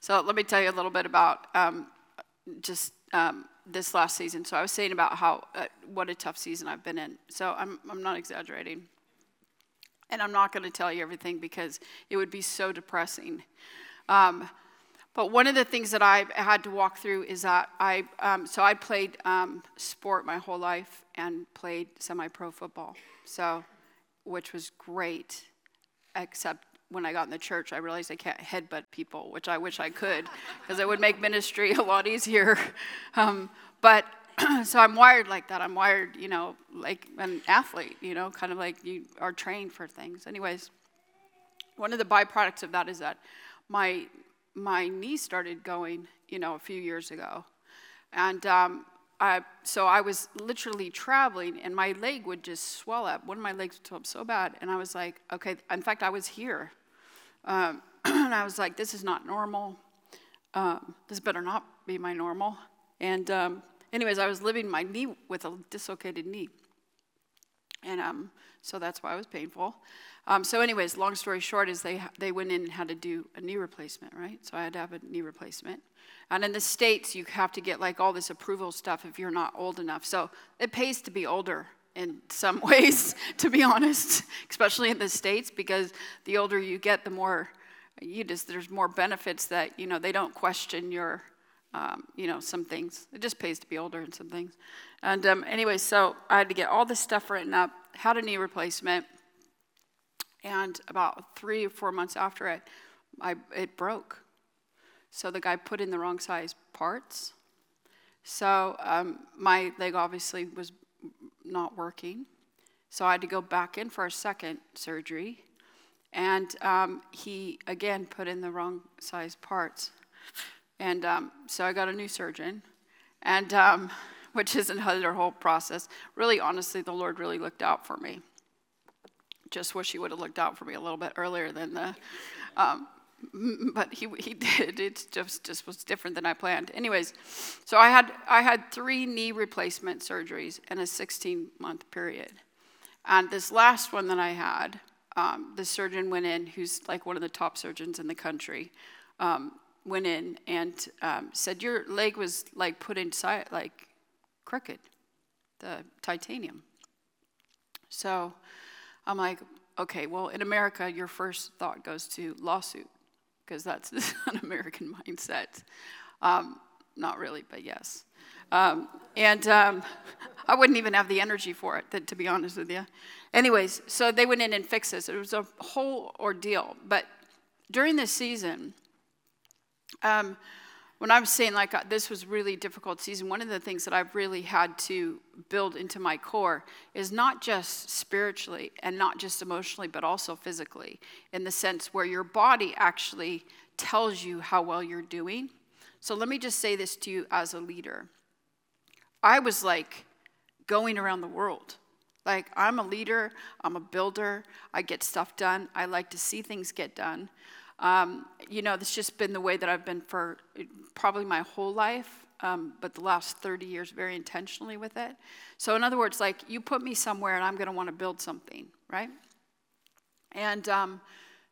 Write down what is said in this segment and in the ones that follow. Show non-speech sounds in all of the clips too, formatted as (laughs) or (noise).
So let me tell you a little bit about um, just um, this last season. So I was saying about how uh, what a tough season I've been in. So I'm I'm not exaggerating, and I'm not going to tell you everything because it would be so depressing. Um, but one of the things that I had to walk through is that I um, so I played um, sport my whole life and played semi-pro football. So, which was great, except when I got in the church, I realized I can't headbutt people, which I wish I could, because it would make ministry (laughs) a lot easier. Um, but (clears throat) so I'm wired like that. I'm wired, you know, like an athlete, you know, kind of like you are trained for things. Anyways, one of the byproducts of that is that my my knee started going, you know, a few years ago, and um, I, so I was literally traveling, and my leg would just swell up. One of my legs would swell up so bad, and I was like, okay. In fact, I was here um, (clears throat) and I was like, this is not normal. Um, this better not be my normal. And, um, anyways, I was living my knee with a dislocated knee. And um, so that's why it was painful. Um, so, anyways, long story short, is they, they went in and had to do a knee replacement, right? So I had to have a knee replacement. And in the States, you have to get like all this approval stuff if you're not old enough. So it pays to be older in some (laughs) ways, to be honest, especially in the States, because the older you get, the more you just, there's more benefits that, you know, they don't question your, um, you know, some things. It just pays to be older in some things. And um, anyway, so I had to get all this stuff written up, had a knee replacement, and about three or four months after it, I, it broke. So the guy put in the wrong size parts. So um, my leg obviously was not working. So I had to go back in for a second surgery. And um, he, again, put in the wrong size parts. And um, so I got a new surgeon, and um, (laughs) which is another whole process. Really, honestly, the Lord really looked out for me. Just wish He would have looked out for me a little bit earlier than the. Um, but he, he (laughs) did. It just, just was different than I planned. Anyways, so I had, I had three knee replacement surgeries in a 16 month period. And this last one that I had, um, the surgeon went in, who's like one of the top surgeons in the country, um, went in and um, said, Your leg was like put inside, like crooked, the titanium. So I'm like, okay, well, in America, your first thought goes to lawsuit because that's (laughs) an American mindset. Um, not really, but yes. Um, and um, I wouldn't even have the energy for it, to be honest with you. Anyways, so they went in and fixed this. It was a whole ordeal. But during this season, um, when I was saying like uh, this was really difficult season, one of the things that I've really had to build into my core is not just spiritually and not just emotionally, but also physically, in the sense where your body actually tells you how well you're doing. So let me just say this to you as a leader. I was like going around the world. Like, I'm a leader, I'm a builder, I get stuff done, I like to see things get done. Um, you know, it's just been the way that I've been for probably my whole life, um, but the last 30 years very intentionally with it. So, in other words, like you put me somewhere and I'm going to want to build something, right? And um,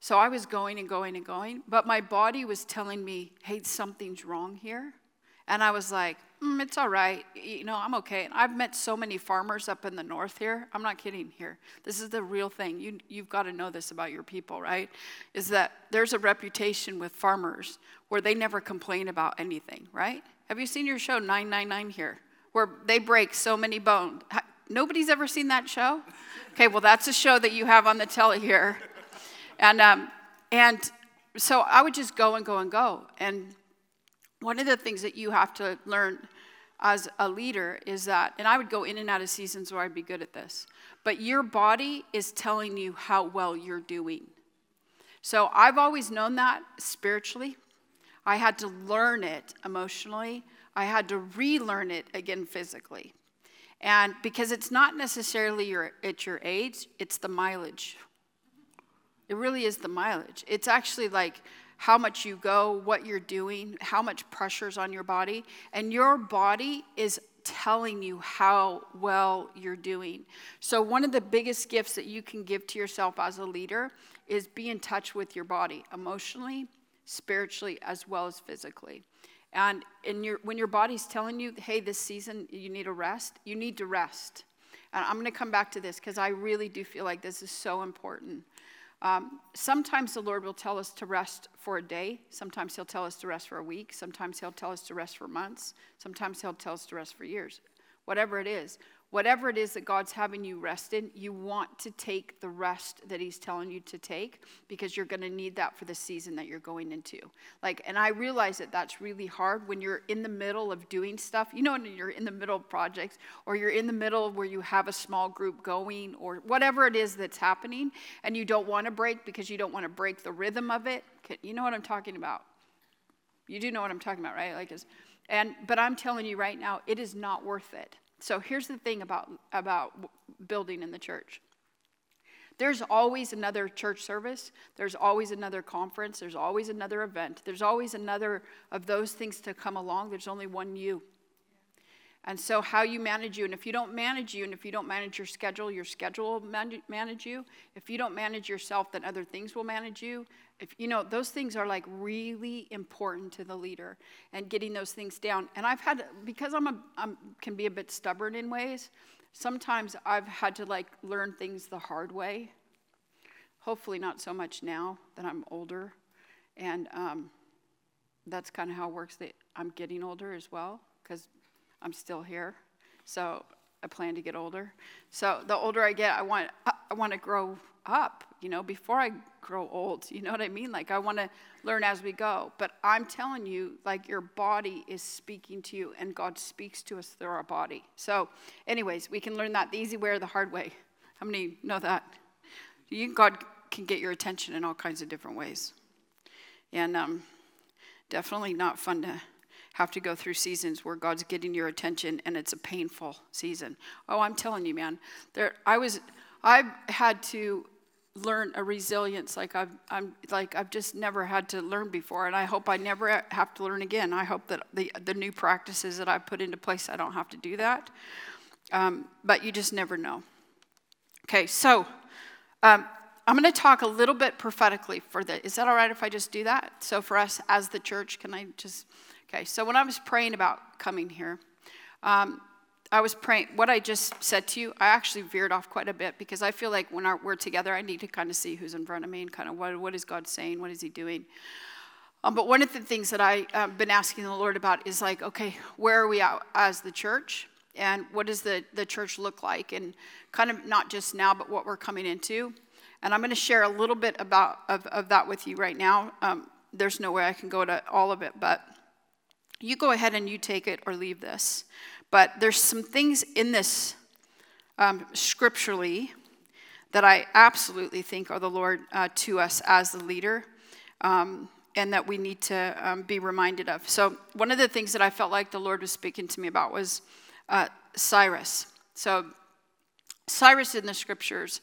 so I was going and going and going, but my body was telling me, hey, something's wrong here. And I was like, mm, it's all right. You know, I'm okay. And I've met so many farmers up in the north here. I'm not kidding here. This is the real thing. You, you've got to know this about your people, right? Is that there's a reputation with farmers where they never complain about anything, right? Have you seen your show 999 here? Where they break so many bones. Nobody's ever seen that show? Okay, well, that's a show that you have on the telly here. And, um, and so I would just go and go and go. And one of the things that you have to learn as a leader is that, and I would go in and out of seasons where I'd be good at this, but your body is telling you how well you're doing. So I've always known that spiritually. I had to learn it emotionally. I had to relearn it again physically. And because it's not necessarily your, at your age, it's the mileage. It really is the mileage. It's actually like how much you go, what you're doing, how much pressure's on your body, and your body is telling you how well you're doing. So, one of the biggest gifts that you can give to yourself as a leader is be in touch with your body emotionally, spiritually as well as physically. And in your, when your body's telling you, hey, this season you need a rest, you need to rest. And I'm going to come back to this because I really do feel like this is so important. Um, sometimes the Lord will tell us to rest for a day. Sometimes He'll tell us to rest for a week. Sometimes He'll tell us to rest for months. Sometimes He'll tell us to rest for years. Whatever it is whatever it is that God's having you rest in, you want to take the rest that He's telling you to take because you're going to need that for the season that you're going into. Like, and I realize that that's really hard when you're in the middle of doing stuff. You know, when you're in the middle of projects or you're in the middle where you have a small group going or whatever it is that's happening and you don't want to break because you don't want to break the rhythm of it. You know what I'm talking about? You do know what I'm talking about, right? Like, is, and but I'm telling you right now, it is not worth it so here's the thing about, about building in the church there's always another church service, there's always another conference, there's always another event, there's always another of those things to come along. There's only one you. And so, how you manage you, and if you don't manage you, and if you don't manage your schedule, your schedule will manage you. If you don't manage yourself, then other things will manage you if you know those things are like really important to the leader and getting those things down. And i've had because i'm a I'm, can be a bit stubborn in ways sometimes i've had to like learn things the hard way. Hopefully not so much now that i'm older. And um, that's kind of how it works that i'm getting older as well because i'm still here. So i plan to get older. So the older i get i want i want to grow up, you know, before I grow old. You know what I mean? Like, I want to learn as we go. But I'm telling you, like, your body is speaking to you, and God speaks to us through our body. So, anyways, we can learn that the easy way or the hard way. How many know that? You, God can get your attention in all kinds of different ways. And um, definitely not fun to have to go through seasons where God's getting your attention and it's a painful season. Oh, I'm telling you, man. There, I was, I've had to learn a resilience like I've, I'm like I've just never had to learn before, and I hope I never have to learn again. I hope that the the new practices that I put into place, I don't have to do that. Um, but you just never know. Okay, so um, I'm going to talk a little bit prophetically for the. Is that all right if I just do that? So for us as the church, can I just? Okay, so when I was praying about coming here. Um, I was praying, what I just said to you, I actually veered off quite a bit because I feel like when our, we're together, I need to kind of see who's in front of me and kind of what, what is God saying? What is He doing? Um, but one of the things that I've uh, been asking the Lord about is like, okay, where are we at as the church? And what does the, the church look like? And kind of not just now, but what we're coming into. And I'm going to share a little bit about of, of that with you right now. Um, there's no way I can go to all of it, but you go ahead and you take it or leave this. But there's some things in this um, scripturally that I absolutely think are the Lord uh, to us as the leader. Um, and that we need to um, be reminded of. So, one of the things that I felt like the Lord was speaking to me about was uh, Cyrus. So, Cyrus in the scriptures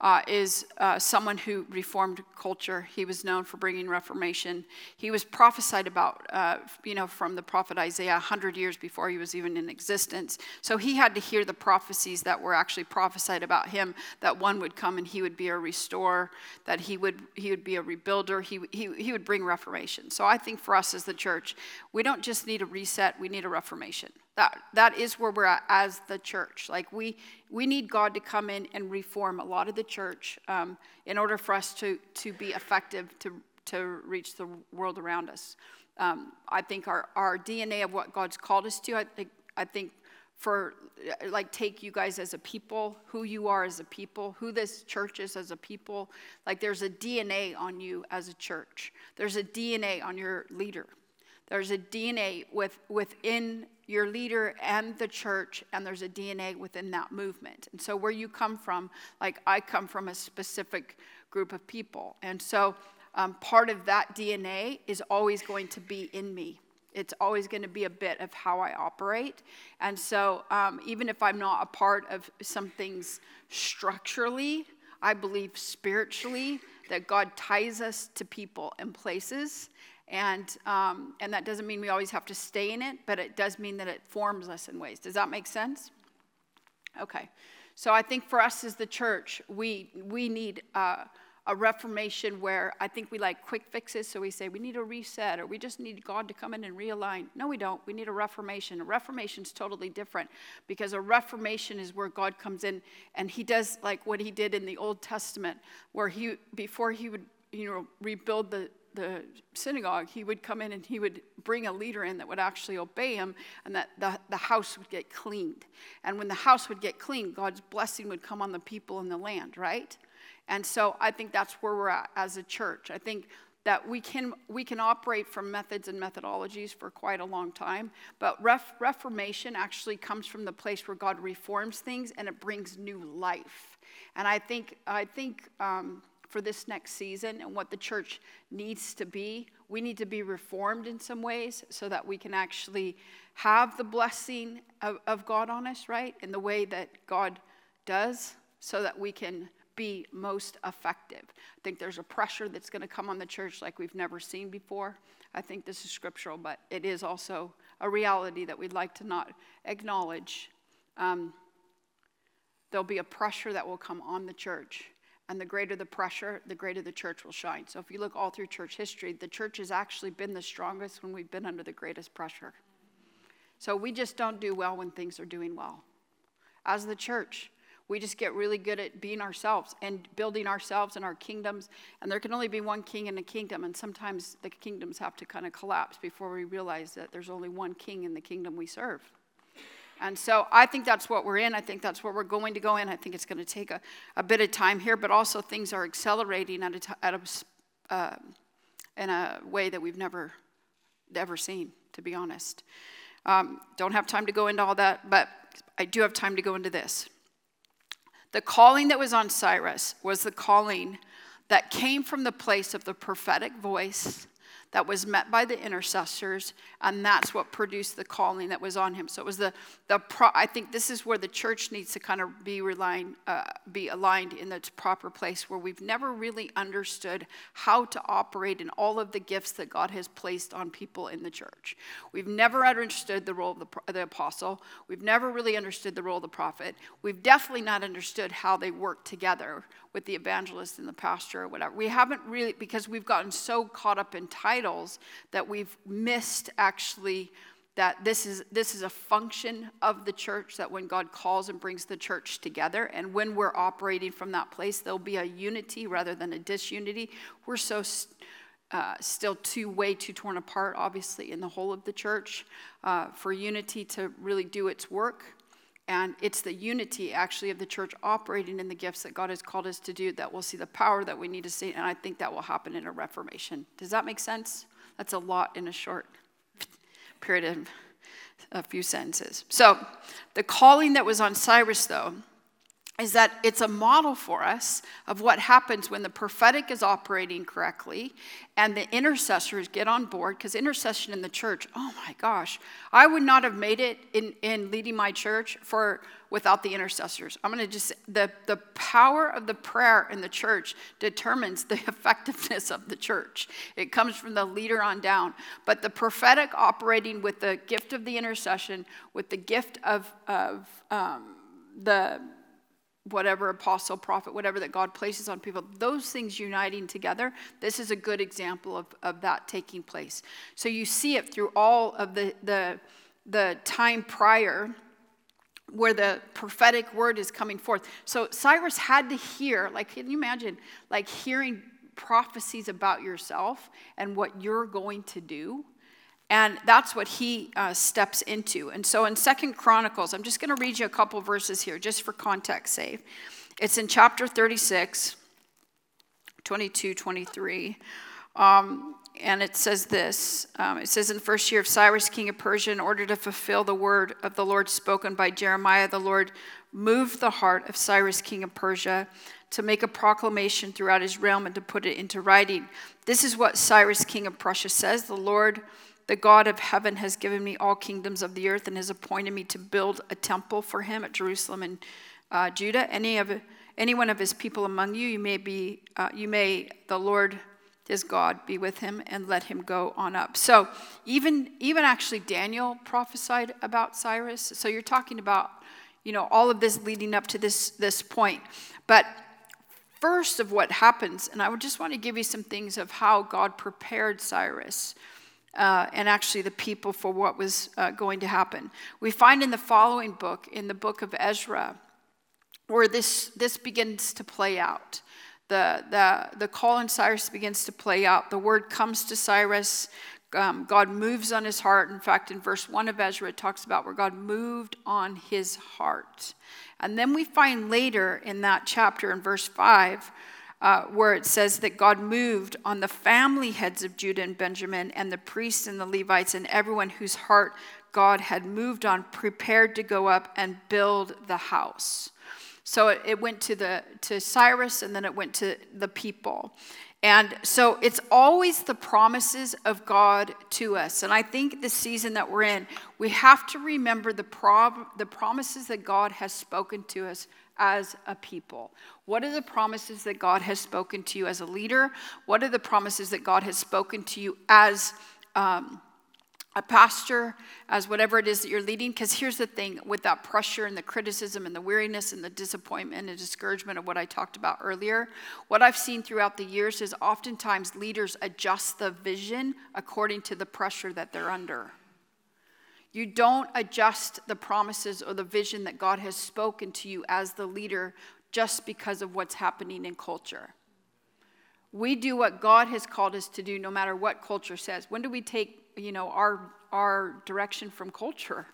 uh, is uh, someone who reformed culture. He was known for bringing reformation. He was prophesied about, uh, you know, from the prophet Isaiah 100 years before he was even in existence. So he had to hear the prophecies that were actually prophesied about him that one would come and he would be a restorer, that he would, he would be a rebuilder, he, he, he would bring reformation. So I think for us as the church, we don't just need a reset, we need a reformation. That, that is where we're at as the church. Like, we, we need God to come in and reform a lot of the church um, in order for us to, to be effective to, to reach the world around us. Um, I think our, our DNA of what God's called us to, I think, I think for like take you guys as a people, who you are as a people, who this church is as a people. Like there's a DNA on you as a church. There's a DNA on your leader. There's a DNA with, within your leader and the church, and there's a DNA within that movement. And so, where you come from, like I come from a specific group of people. And so, um, part of that DNA is always going to be in me. It's always going to be a bit of how I operate. And so, um, even if I'm not a part of some things structurally, I believe spiritually that God ties us to people and places and, um, and that doesn't mean we always have to stay in it, but it does mean that it forms us in ways. Does that make sense? Okay. So I think for us as the church, we, we need uh, a reformation where I think we like quick fixes, so we say we need a reset or we just need God to come in and realign. No, we don't. We need a reformation. A reformation is totally different because a reformation is where God comes in and He does like what He did in the Old Testament, where He, before He would, you know, rebuild the the synagogue, he would come in and he would bring a leader in that would actually obey him, and that the, the house would get cleaned. And when the house would get cleaned, God's blessing would come on the people in the land, right? And so I think that's where we're at as a church. I think that we can we can operate from methods and methodologies for quite a long time but ref, reformation actually comes from the place where god reforms things and it brings new life and i think i think um, for this next season and what the church needs to be we need to be reformed in some ways so that we can actually have the blessing of, of god on us right in the way that god does so that we can be most effective. I think there's a pressure that's going to come on the church like we've never seen before. I think this is scriptural, but it is also a reality that we'd like to not acknowledge. Um, there'll be a pressure that will come on the church. And the greater the pressure, the greater the church will shine. So if you look all through church history, the church has actually been the strongest when we've been under the greatest pressure. So we just don't do well when things are doing well. As the church, we just get really good at being ourselves and building ourselves and our kingdoms. And there can only be one king in a kingdom. And sometimes the kingdoms have to kind of collapse before we realize that there's only one king in the kingdom we serve. And so I think that's what we're in. I think that's where we're going to go in. I think it's going to take a, a bit of time here, but also things are accelerating at at a uh, in a way that we've never, ever seen, to be honest. Um, don't have time to go into all that, but I do have time to go into this. The calling that was on Cyrus was the calling that came from the place of the prophetic voice that was met by the intercessors, and that's what produced the calling that was on him. So it was the the pro, I think this is where the church needs to kind of be relying, uh, be aligned in its proper place, where we've never really understood how to operate in all of the gifts that God has placed on people in the church. We've never understood the role of the, the apostle. We've never really understood the role of the prophet. We've definitely not understood how they work together with the evangelist and the pastor or whatever. We haven't really, because we've gotten so caught up in titles that we've missed actually that this is this is a function of the church that when god calls and brings the church together and when we're operating from that place there'll be a unity rather than a disunity we're so uh, still too way too torn apart obviously in the whole of the church uh, for unity to really do its work and it's the unity, actually, of the church operating in the gifts that God has called us to do that we'll see the power that we need to see. And I think that will happen in a reformation. Does that make sense? That's a lot in a short period of a few sentences. So, the calling that was on Cyrus, though, is that it's a model for us of what happens when the prophetic is operating correctly and the intercessors get on board because intercession in the church oh my gosh i would not have made it in, in leading my church for without the intercessors. I'm going to just the, the power of the prayer in the church determines the (laughs) effectiveness of the church. It comes from the leader on down. But the prophetic operating with the gift of the intercession with the gift of, of um, the whatever apostle, prophet, whatever that God places on people, those things uniting together, this is a good example of, of that taking place. So you see it through all of the, the, the time prior where the prophetic word is coming forth. So Cyrus had to hear, like, can you imagine, like hearing prophecies about yourself and what you're going to do? And that's what he uh, steps into. And so in Second Chronicles, I'm just going to read you a couple verses here, just for context sake. It's in chapter 36, 22, 23. Um, and it says this um, it says in the first year of cyrus king of persia in order to fulfill the word of the lord spoken by jeremiah the lord moved the heart of cyrus king of persia to make a proclamation throughout his realm and to put it into writing this is what cyrus king of persia says the lord the God of heaven has given me all kingdoms of the earth and has appointed me to build a temple for him at Jerusalem and uh, Judah. Any of any one of his people among you, you may be, uh, you may the Lord his God be with him and let him go on up. So even even actually Daniel prophesied about Cyrus. So you're talking about you know all of this leading up to this this point, but first of what happens, and I would just want to give you some things of how God prepared Cyrus. Uh, and actually, the people for what was uh, going to happen. We find in the following book, in the book of Ezra, where this, this begins to play out. The, the, the call in Cyrus begins to play out. The word comes to Cyrus. Um, God moves on his heart. In fact, in verse 1 of Ezra, it talks about where God moved on his heart. And then we find later in that chapter, in verse 5, uh, where it says that God moved on the family heads of Judah and Benjamin, and the priests and the Levites, and everyone whose heart God had moved on, prepared to go up and build the house. So it, it went to, the, to Cyrus, and then it went to the people. And so it's always the promises of God to us. And I think the season that we're in, we have to remember the, pro- the promises that God has spoken to us as a people. What are the promises that God has spoken to you as a leader? What are the promises that God has spoken to you as um, a pastor, as whatever it is that you're leading. Because here's the thing with that pressure and the criticism and the weariness and the disappointment and discouragement of what I talked about earlier, what I've seen throughout the years is oftentimes leaders adjust the vision according to the pressure that they're under. You don't adjust the promises or the vision that God has spoken to you as the leader just because of what's happening in culture. We do what God has called us to do no matter what culture says. When do we take you know, our, our direction from culture?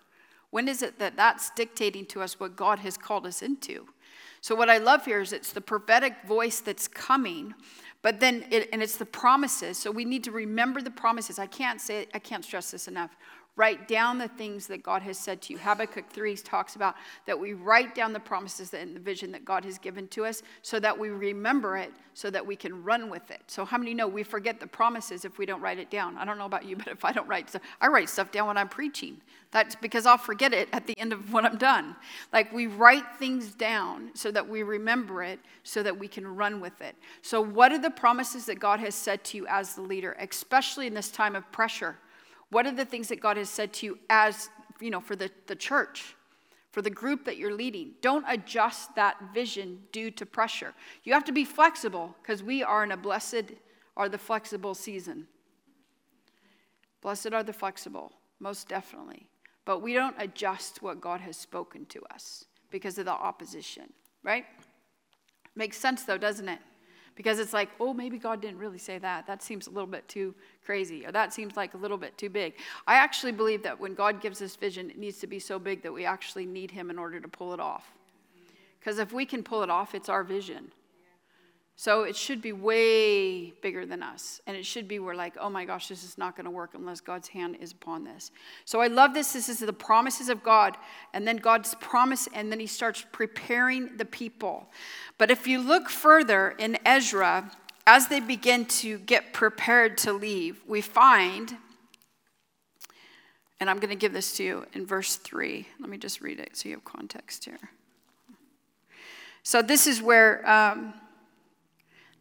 When is it that that's dictating to us what God has called us into? So, what I love here is it's the prophetic voice that's coming, but then, it, and it's the promises. So, we need to remember the promises. I can't say, I can't stress this enough. Write down the things that God has said to you. Habakkuk 3 talks about that we write down the promises and the vision that God has given to us so that we remember it, so that we can run with it. So, how many know we forget the promises if we don't write it down? I don't know about you, (laughs) but if I don't write stuff, I write stuff down when I'm preaching. That's because I'll forget it at the end of (laughs) when I'm done. Like we write things down so that we remember it, so that we can run with it. So, what are the promises that God has said to you as the leader, especially in this time of pressure? What are the things that God has said to you as, you know, for the, the church, for the group that you're leading? Don't adjust that vision due to pressure. You have to be flexible because we are in a blessed are the flexible season. Blessed are the flexible, most definitely. But we don't adjust what God has spoken to us because of the opposition, right? Makes sense though, doesn't it? Because it's like, oh, maybe God didn't really say that. That seems a little bit too crazy, or that seems like a little bit too big. I actually believe that when God gives us vision, it needs to be so big that we actually need Him in order to pull it off. Because if we can pull it off, it's our vision. So it should be way bigger than us. And it should be we're like, oh my gosh, this is not going to work unless God's hand is upon this. So I love this. This is the promises of God. And then God's promise, and then he starts preparing the people. But if you look further in Ezra, as they begin to get prepared to leave, we find, and I'm going to give this to you in verse 3. Let me just read it so you have context here. So this is where. Um,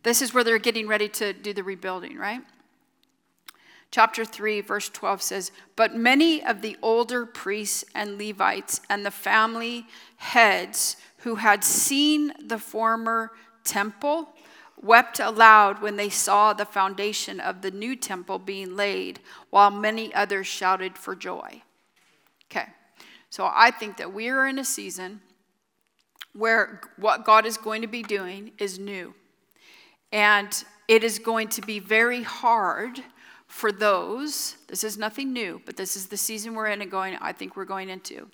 this is where they're getting ready to do the rebuilding, right? Chapter 3, verse 12 says, But many of the older priests and Levites and the family heads who had seen the former temple wept aloud when they saw the foundation of the new temple being laid, while many others shouted for joy. Okay, so I think that we are in a season where what God is going to be doing is new. And it is going to be very hard for those, this is nothing new, but this is the season we're in and going, I think we're going into.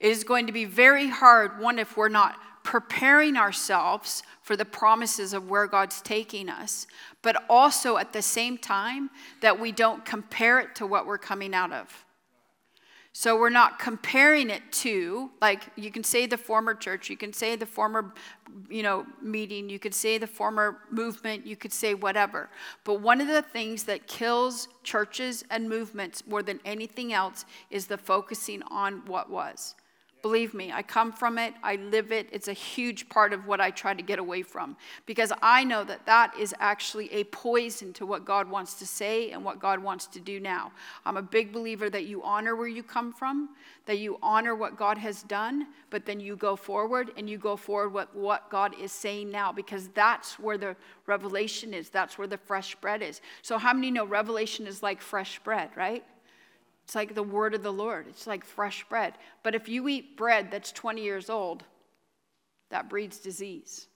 It is going to be very hard, one, if we're not preparing ourselves for the promises of where God's taking us, but also at the same time that we don't compare it to what we're coming out of. So we're not comparing it to, like, you can say the former church, you can say the former, you know, meeting, you could say the former movement, you could say whatever. But one of the things that kills churches and movements more than anything else is the focusing on what was. Believe me, I come from it, I live it. It's a huge part of what I try to get away from because I know that that is actually a poison to what God wants to say and what God wants to do now. I'm a big believer that you honor where you come from, that you honor what God has done, but then you go forward and you go forward with what God is saying now because that's where the revelation is, that's where the fresh bread is. So, how many know revelation is like fresh bread, right? It's like the word of the Lord. It's like fresh bread. But if you eat bread that's 20 years old, that breeds disease.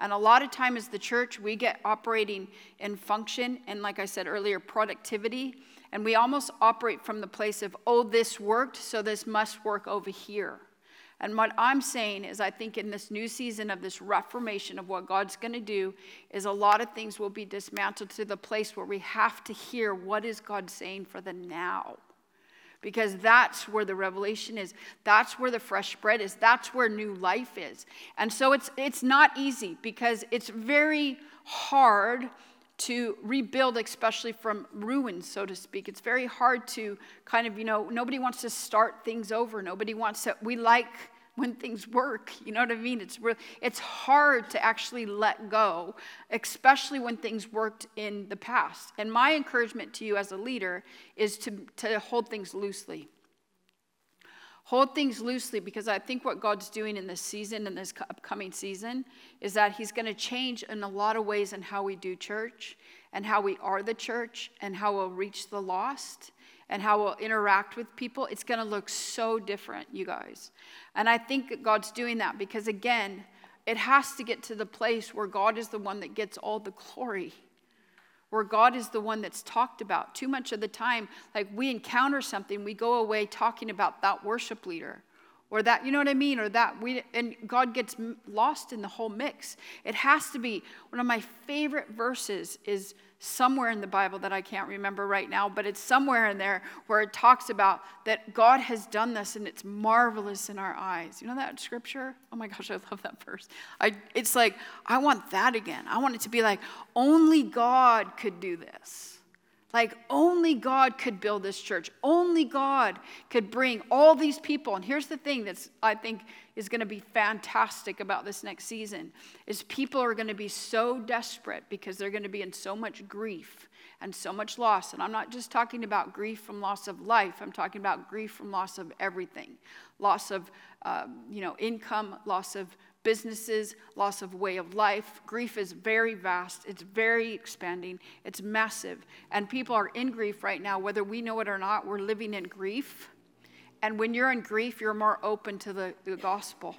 And a lot of time as the church, we get operating in function and, like I said earlier, productivity. And we almost operate from the place of, oh, this worked, so this must work over here. And what I'm saying is, I think in this new season of this reformation of what God's going to do, is a lot of things will be dismantled to the place where we have to hear what is God saying for the now because that's where the revelation is. That's where the fresh bread is. That's where new life is. And so it's it's not easy because it's very hard to rebuild especially from ruins so to speak. It's very hard to kind of you know nobody wants to start things over. Nobody wants to we like when things work. You know what I mean? It's it's hard to actually let go, especially when things worked in the past. And my encouragement to you as a leader is to, to hold things loosely. Hold things loosely because I think what God's doing in this season, in this upcoming season, is that He's going to change in a lot of ways in how we do church and how we are the church and how we'll reach the lost and how we'll interact with people, it's going to look so different, you guys. And I think God's doing that because, again, it has to get to the place where God is the one that gets all the glory, where God is the one that's talked about. Too much of the time, like we encounter something, we go away talking about that worship leader or that you know what i mean or that we and god gets lost in the whole mix it has to be one of my favorite verses is somewhere in the Bible that I can't remember right now, but it's somewhere in there where it talks about that God has done this and it's marvelous in our eyes. You know that scripture? Oh my gosh, I love that verse. I, it's like, I want that again. I want it to be like, only God could do this. Like, only God could build this church. Only God could bring all these people. And here's the thing that's, I think, is going to be fantastic about this next season is people are going to be so desperate because they're going to be in so much grief and so much loss. And I'm not just talking about grief from loss of life. I'm talking about grief from loss of everything. Loss of, um, you know, income, loss of businesses, loss of way of life. Grief is very vast, it's very expanding, it's massive. And people are in grief right now, whether we know it or not, we're living in grief. And when you're in grief, you're more open to the, the gospel.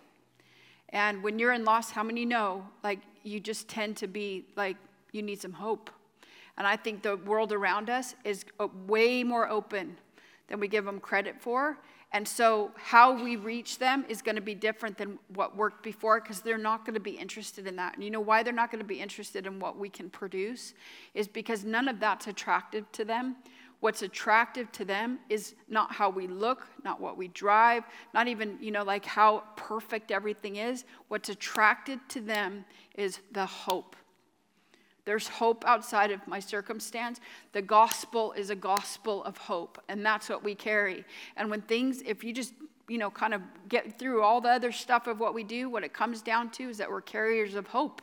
And when you're in loss, how many know? Like, you just tend to be like, you need some hope. And I think the world around us is uh, way more open than we give them credit for. And so, how we reach them is going to be different than what worked before because they're not going to be interested in that. And you know why they're not going to be interested in what we can produce? Is because none of that's attractive to them. What's attractive to them is not how we look, not what we drive, not even, you know, like how perfect everything is. What's attracted to them is the hope there's hope outside of my circumstance. The gospel is a gospel of hope, and that's what we carry. And when things, if you just, you know, kind of get through all the other stuff of what we do, what it comes down to is that we're carriers of hope.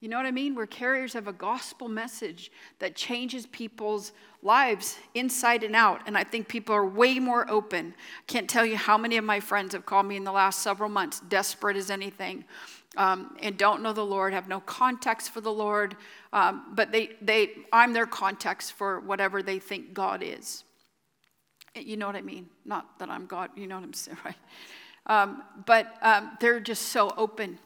You know what I mean? We're carriers of a gospel message that changes people's lives inside and out. And I think people are way more open. Can't tell you how many of my friends have called me in the last several months, desperate as anything um, and don't know the Lord, have no context for the Lord, um, but they, they, I'm their context for whatever they think God is. You know what I mean? Not that I'm God, you know what I'm saying, (laughs) right? Um, but um, they're just so open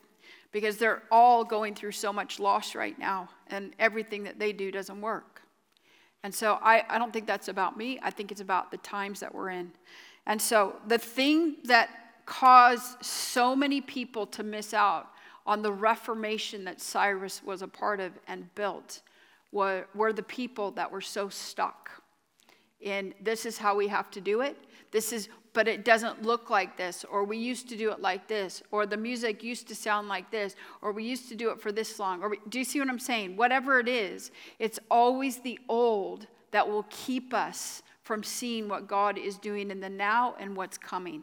because they're all going through so much loss right now, and everything that they do doesn't work. And so I, I don't think that's about me. I think it's about the times that we're in. And so the thing that caused so many people to miss out on the reformation that Cyrus was a part of and built were, were the people that were so stuck. And this is how we have to do it. This is, but it doesn't look like this, or we used to do it like this, or the music used to sound like this, or we used to do it for this long. Or do you see what I'm saying? Whatever it is, it's always the old that will keep us from seeing what God is doing in the now and what's coming.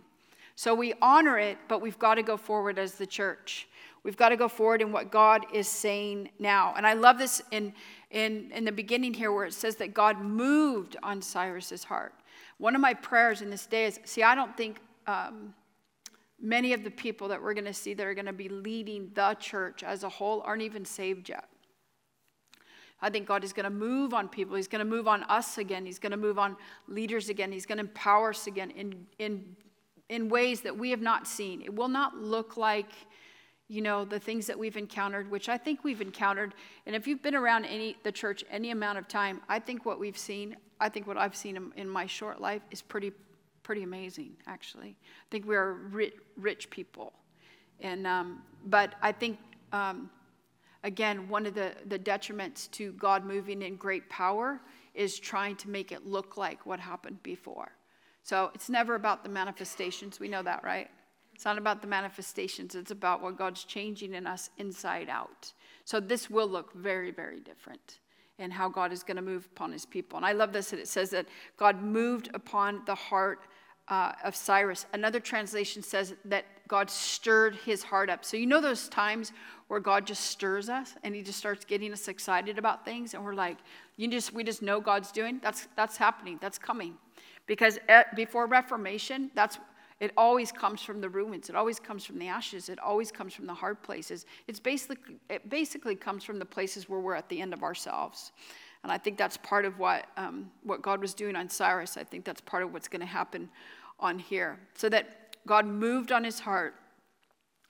So we honor it, but we've got to go forward as the church. We've got to go forward in what God is saying now. And I love this in, in, in the beginning here where it says that God moved on Cyrus's heart. One of my prayers in this day is see, I don't think um, many of the people that we're going to see that are going to be leading the church as a whole aren't even saved yet. I think God is going to move on people. He's going to move on us again. He's going to move on leaders again. He's going to empower us again in, in, in ways that we have not seen. It will not look like, you know, the things that we've encountered, which I think we've encountered. And if you've been around any the church any amount of time, I think what we've seen, I think what I've seen in, my short life is pretty, pretty amazing, actually. I think we are rich, rich people. And, um, but I think, um, again, one of the, the detriments to God moving in great power is trying to make it look like what happened before. So it's never about the manifestations. We know that, right? It's not about the manifestations, it's about what God's changing in us inside out. So this will look very, very different in how God is going to move upon his people. And I love this that it says that God moved upon the heart uh, of Cyrus. Another translation says that God stirred his heart up. So, you know those times where God just stirs us and he just starts getting us excited about things, and we're like, you just, we just know God's doing? That's, that's happening, that's coming. Because at, before Reformation, that's it always comes from the ruins. It always comes from the ashes. It always comes from the hard places. It's basically, it basically comes from the places where we're at the end of ourselves. And I think that's part of what, um, what God was doing on Cyrus. I think that's part of what's going to happen on here. So that God moved on his heart.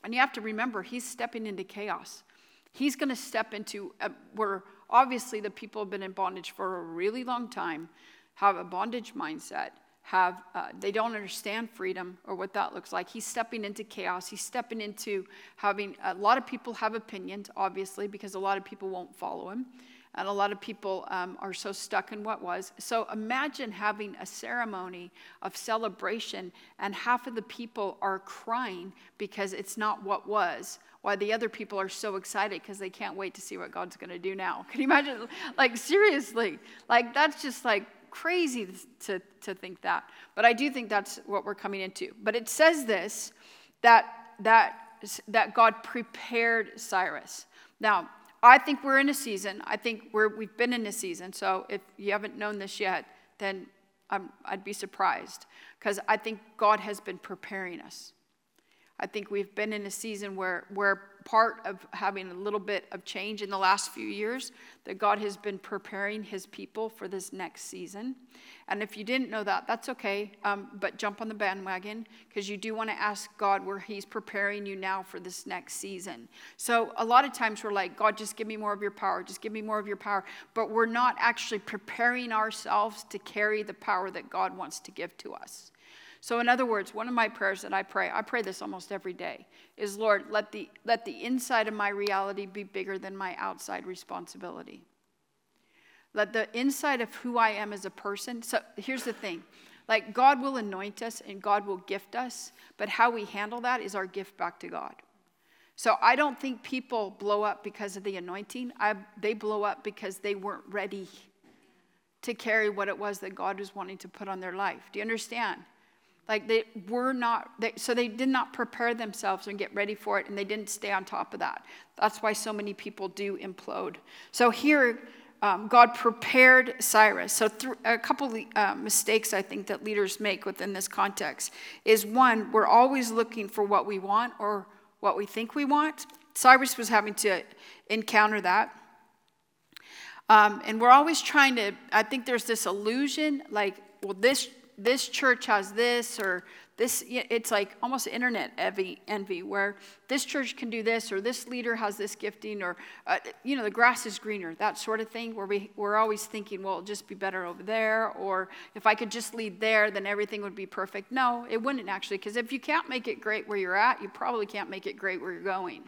And you have to remember, he's stepping into chaos. He's going to step into a, where obviously the people have been in bondage for a really long time, have a bondage mindset have uh, they don't understand freedom or what that looks like. He's stepping into chaos. He's stepping into having a lot of people have opinions obviously because a lot of people won't follow him. And a lot of people um, are so stuck in what was. So imagine having a ceremony of celebration and half of the people are crying because it's not what was. Why the other people are so excited because they can't wait to see what god's going to do now. (laughs) Can you imagine? Like seriously. Like that's just like crazy to, to think that. But I do think that's what we're coming into. But it says this that, that, that God prepared Cyrus. Now, I think we're in a season. I think we're, we've been in a season. So if you haven't known this yet, then i would be surprised because I think God has been preparing us. I think we've been in a season where, where part of having a little bit of change in the last few years, that God has been preparing his people for this next season. And if you didn't know that, that's okay, um, but jump on the bandwagon because you do want to ask God where he's preparing you now for this next season. So a lot of times we're like, God, just give me more of your power, just give me more of your power. But we're not actually preparing ourselves to carry the power that God wants to give to us. So, in other words, one of my prayers that I pray, I pray this almost every day, is Lord, let the, let the inside of my reality be bigger than my outside responsibility. Let the inside of who I am as a person. So, here's the thing like, God will anoint us and God will gift us, but how we handle that is our gift back to God. So, I don't think people blow up because of the anointing, I, they blow up because they weren't ready to carry what it was that God was wanting to put on their life. Do you understand? Like they were not, they, so they did not prepare themselves and get ready for it, and they didn't stay on top of that. That's why so many people do implode. So here, um, God prepared Cyrus. So th- a couple uh, mistakes I think that leaders make within this context is one, we're always looking for what we want or what we think we want. Cyrus was having to encounter that. Um, and we're always trying to, I think there's this illusion like, well, this this church has this or this it's like almost internet envy, where this church can do this or this leader has this gifting or uh, you know the grass is greener that sort of thing where we, we're always thinking well it'll just be better over there or if i could just lead there then everything would be perfect no it wouldn't actually because if you can't make it great where you're at you probably can't make it great where you're going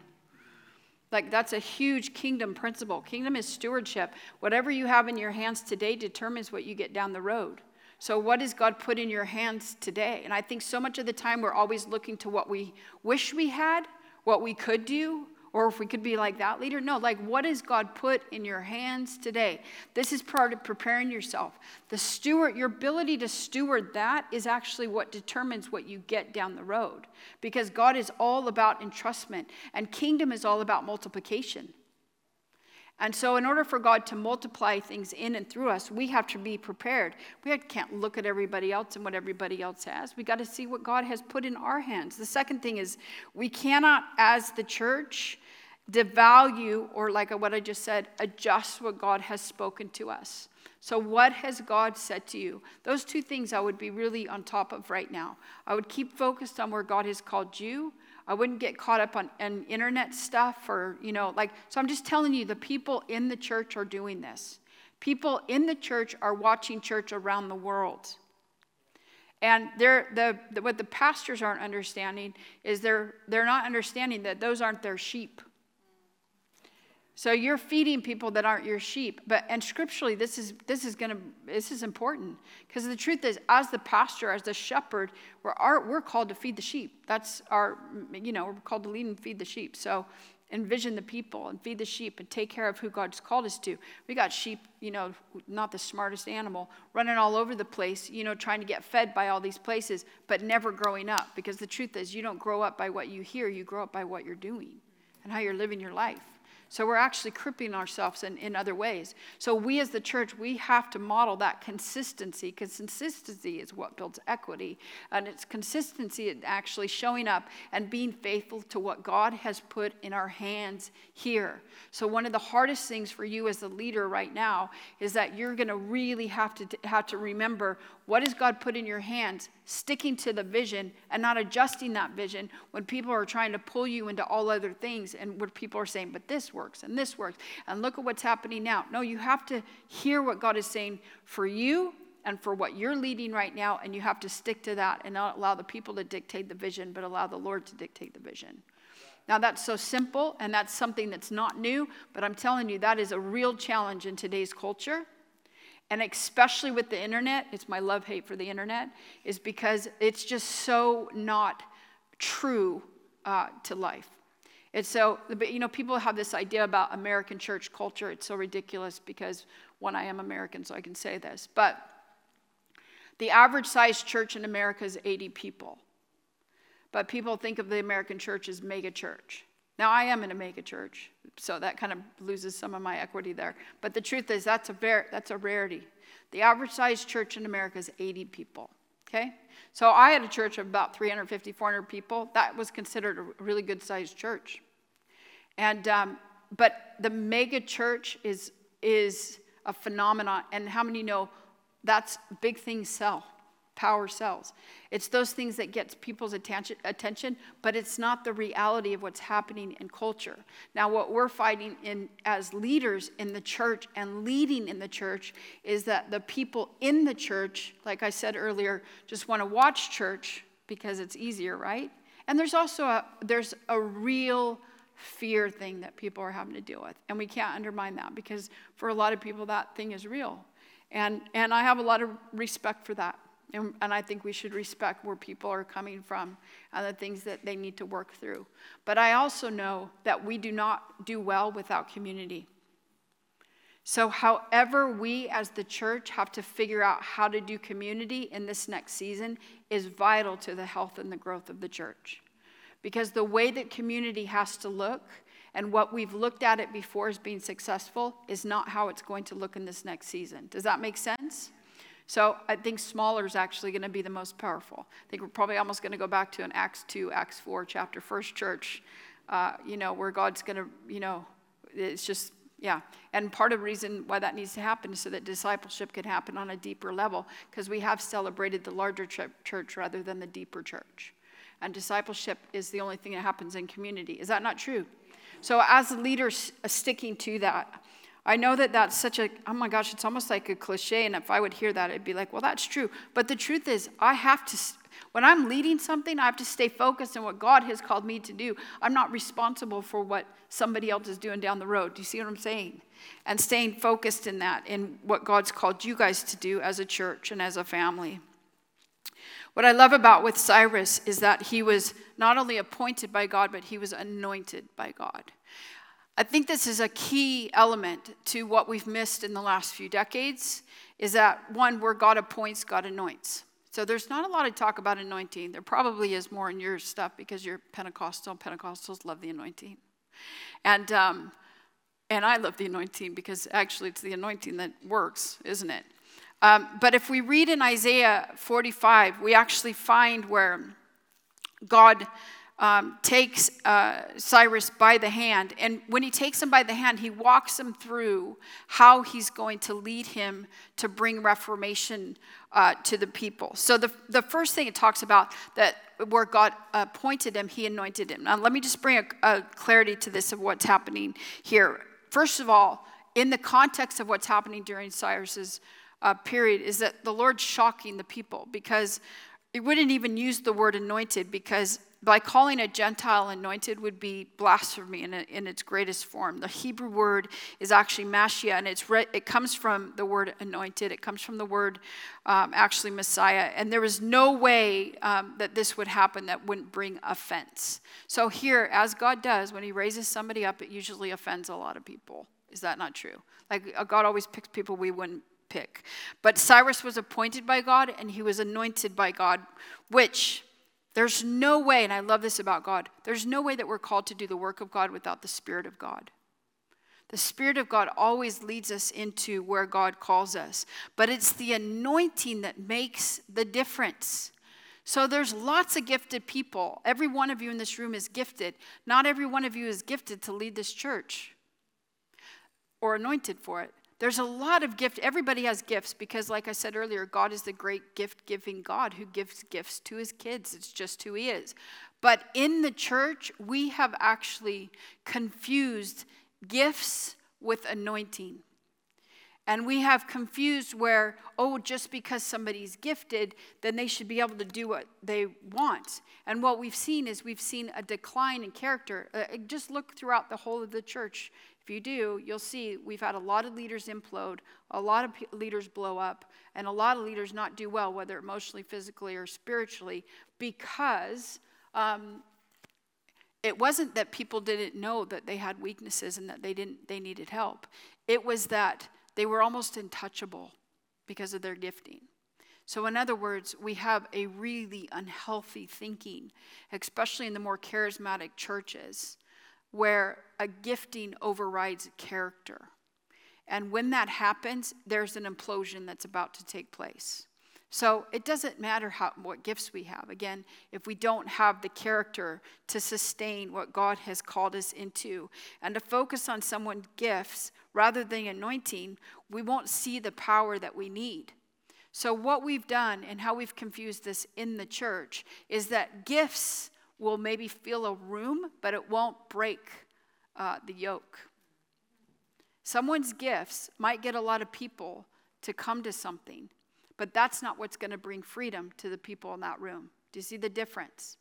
like, that's a huge kingdom principle. Kingdom is stewardship. Whatever you have in your hands today determines what you get down the road. So, what does God put in your hands today? And I think so much of the time we're always looking to what we wish we had, what we could do, or if we could be like that leader. No, like what has God put in your hands today? This is part of preparing yourself. The steward, your ability to steward that is actually what determines what you get down the road. Because God is all about entrustment, and kingdom is all about multiplication. And so, in order for God to multiply things in and through us, we have to be prepared. We can't look at everybody else and what everybody else has. We got to see what God has put in our hands. The second thing is, we cannot, as the church, devalue or, like what I just said, adjust what God has spoken to us. So, what has God said to you? Those two things I would be really on top of right now. I would keep focused on where God has called you I wouldn't get caught up on, on internet stuff or, you know, like, so I'm just telling you, the people in the church are doing this. People in the church are watching church around the world. And they're, the, the, what the pastors aren't understanding is they're, they're not understanding that those aren't their sheep. So you're feeding people that aren't your sheep. But and scripturally, this is this is gonna this is important because the truth is, as the pastor, as the shepherd, we're our, we're called to feed the sheep. That's our you know we're called to lead and feed the sheep. So envision the people and feed the sheep and take care of who God's called us to. We got sheep, you know, not the smartest animal, running all over the place, you know, trying to get fed by all these places, but never growing up. Because the truth is, you don't grow up by what you hear, you grow up by what you're doing and how you're living your life. So we're actually crippling ourselves in, in other ways. So we as the church, we have to model that consistency because consistency is what builds equity. And it's consistency in actually showing up and being faithful to what God has put in our hands here. So one of the hardest things for you as a leader right now is that you're going to really have to have to remember what has God put in your hands, sticking to the vision and not adjusting that vision when people are trying to pull you into all other things and what people are saying, but this works and this works. And look at what's happening now. No, you have to hear what God is saying for you and for what you're leading right now, and you have to stick to that and not allow the people to dictate the vision, but allow the Lord to dictate the vision. Now, that's so simple, and that's something that's not new, but I'm telling you, that is a real challenge in today's culture and especially with the internet, it's my love hate for the internet, is because it's just so not true uh, to life. And so, but you know, people have this idea about American church culture. It's so ridiculous because, one, I am American, so I can say this. But the average sized church in America is 80 people. But people think of the American church as mega church. Now, I am in a mega church, so that kind of loses some of my equity there. But the truth is, that's a, ver- that's a rarity. The average sized church in America is 80 people, okay? So I had a church of about 350, 400 people. That was considered a really good sized church. And, um, but the mega church is, is a phenomenon. And how many know that's big things sell? Power sells. It's those things that gets people's attention, attention, but it's not the reality of what's happening in culture. Now, what we're fighting in as leaders in the church and leading in the church is that the people in the church, like I said earlier, just want to watch church because it's easier, right? And there's also a there's a real fear thing that people are having to deal with. And we can't undermine that because for a lot of people that thing is real. And and I have a lot of respect for that. And, and, I think we should respect where people are coming from and the things that they need to work through. But I also know that we do not do well without community. So, however, we as the church have to figure out how to do community in this next season is vital to the health and the growth of the church. Because the way that community has to look and what we've looked at it before as being successful is not how it's going to look in this next season. Does that make sense? So I think smaller is actually going to be the most powerful. I think we're probably almost going to go back to an Acts 2, Acts 4 chapter, first church, uh, you know, where God's going to, you know, it's just, yeah. And part of the reason why that needs to happen is so that discipleship can happen on a deeper level, because we have celebrated the larger ch- church rather than the deeper church. And discipleship is the only thing that happens in community. Is that not true? So, as leaders uh, sticking to that, I know that that's such a, oh my gosh, it's almost like a cliche. And if I would hear that, it'd be like, well, that's true. But the truth is, I have to, when I'm leading something, I have to stay focused on what God has called me to do. I'm not responsible for what somebody else is doing down the road. Do you see what I'm saying? And staying focused in that, in what God's called you guys to do as a church and as a family. What I love about with Cyrus is that he was not only appointed by God, but he was anointed by God. I think this is a key element to what we've missed in the last few decades is that one, where God appoints, God anoints. So there's not a lot of talk about anointing. There probably is more in your stuff because you're Pentecostal. Pentecostals love the anointing. And, um, and I love the anointing because actually it's the anointing that works, isn't it? Um, but if we read in Isaiah 45, we actually find where God um, takes uh, Cyrus by the hand. And when he takes him by the hand, he walks him through how he's going to lead him to bring reformation uh, to the people. So the, the first thing it talks about that where God appointed him, he anointed him. Now let me just bring a, a clarity to this of what's happening here. First of all, in the context of what's happening during Cyrus's uh, period, is that the Lord's shocking the people because it wouldn't even use the word anointed because by calling a Gentile anointed would be blasphemy in, a, in its greatest form. The Hebrew word is actually Mashiach, and it's re, it comes from the word anointed. It comes from the word um, actually Messiah. And there was no way um, that this would happen that wouldn't bring offense. So here, as God does, when He raises somebody up, it usually offends a lot of people. Is that not true? Like uh, God always picks people we wouldn't pick. But Cyrus was appointed by God, and he was anointed by God, which there's no way, and I love this about God, there's no way that we're called to do the work of God without the Spirit of God. The Spirit of God always leads us into where God calls us, but it's the anointing that makes the difference. So there's lots of gifted people. Every one of you in this room is gifted. Not every one of you is gifted to lead this church or anointed for it. There's a lot of gift. Everybody has gifts because, like I said earlier, God is the great gift giving God who gives gifts to his kids. It's just who he is. But in the church, we have actually confused gifts with anointing. And we have confused where, oh, just because somebody's gifted, then they should be able to do what they want. And what we've seen is we've seen a decline in character. Uh, just look throughout the whole of the church if you do, you'll see we've had a lot of leaders implode, a lot of leaders blow up, and a lot of leaders not do well, whether emotionally, physically, or spiritually, because um, it wasn't that people didn't know that they had weaknesses and that they didn't they needed help. It was that they were almost untouchable because of their gifting. So, in other words, we have a really unhealthy thinking, especially in the more charismatic churches, where a gifting overrides character. And when that happens, there's an implosion that's about to take place. So it doesn't matter how, what gifts we have. Again, if we don't have the character to sustain what God has called us into and to focus on someone's gifts rather than anointing, we won't see the power that we need. So, what we've done and how we've confused this in the church is that gifts will maybe fill a room, but it won't break uh, the yoke. Someone's gifts might get a lot of people to come to something, but that's not what's going to bring freedom to the people in that room. Do you see the difference?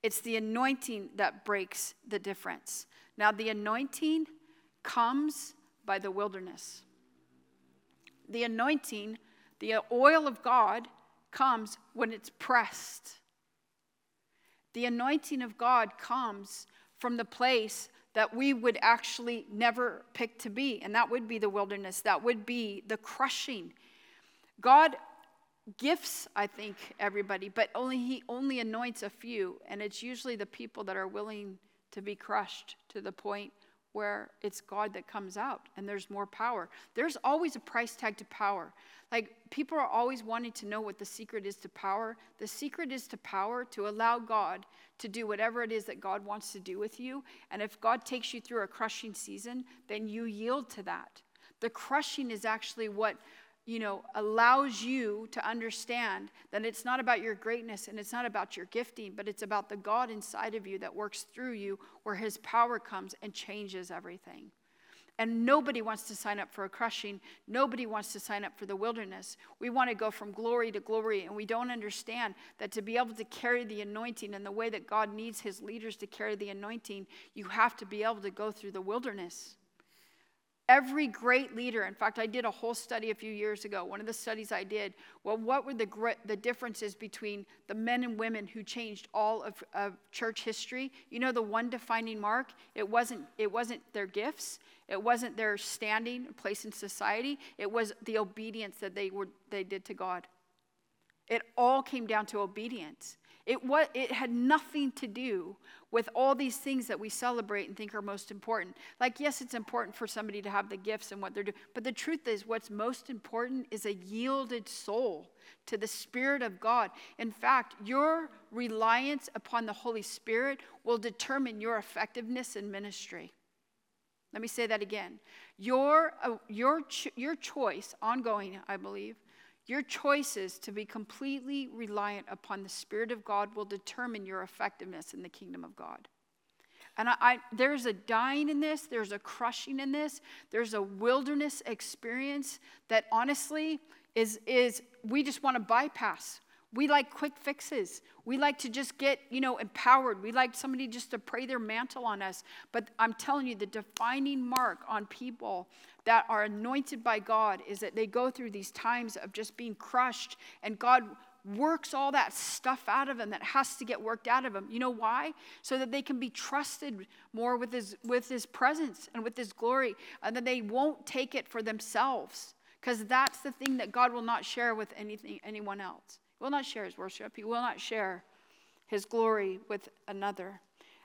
It's the anointing that breaks the difference. Now, the anointing comes by the wilderness. The anointing, the oil of God, comes when it's pressed. The anointing of God comes from the place that we would actually never pick to be, and that would be the wilderness, that would be the crushing. God gifts, I think, everybody, but only He only anoints a few, and it's usually the people that are willing to be crushed to the point where it's God that comes out and there's more power. There's always a price tag to power. Like people are always wanting to know what the secret is to power. The secret is to power to allow God to do whatever it is that God wants to do with you. And if God takes you through a crushing season, then you yield to that. The crushing is actually what you know, allows you to understand that it's not about your greatness and it's not about your gifting, but it's about the God inside of you that works through you, where His power comes and changes everything. And nobody wants to sign up for a crushing. Nobody wants to sign up for the wilderness. We want to go from glory to glory, and we don't understand that to be able to carry the anointing and the way that God needs His leaders to carry the anointing, you have to be able to go through the wilderness. Every great leader, in fact, I did a whole study a few years ago. One of the studies I did, well, what were the, the differences between the men and women who changed all of, of church history? You know, the one defining mark, it wasn't, it wasn't their gifts, it wasn't their standing, place in society, it was the obedience that they, were, they did to God. It all came down to obedience. It, it had nothing to do with all these things that we celebrate and think are most important. Like, yes, it's important for somebody to have the gifts and what they're doing, but the truth is, what's most important is a yielded soul to the Spirit of God. In fact, your reliance upon the Holy Spirit will determine your effectiveness in ministry. Let me say that again. Your, uh, your, your choice, ongoing, I believe, your choices to be completely reliant upon the Spirit of God will determine your effectiveness in the kingdom of God. And I, I, there's a dying in this, there's a crushing in this, there's a wilderness experience that honestly is, is we just want to bypass. We like quick fixes. We like to just get, you know, empowered. We like somebody just to pray their mantle on us. But I'm telling you, the defining mark on people that are anointed by God is that they go through these times of just being crushed, and God works all that stuff out of them that has to get worked out of them. You know why? So that they can be trusted more with his with his presence and with his glory, and that they won't take it for themselves. Because that's the thing that God will not share with anything anyone else will not share his worship. He will not share his glory with another.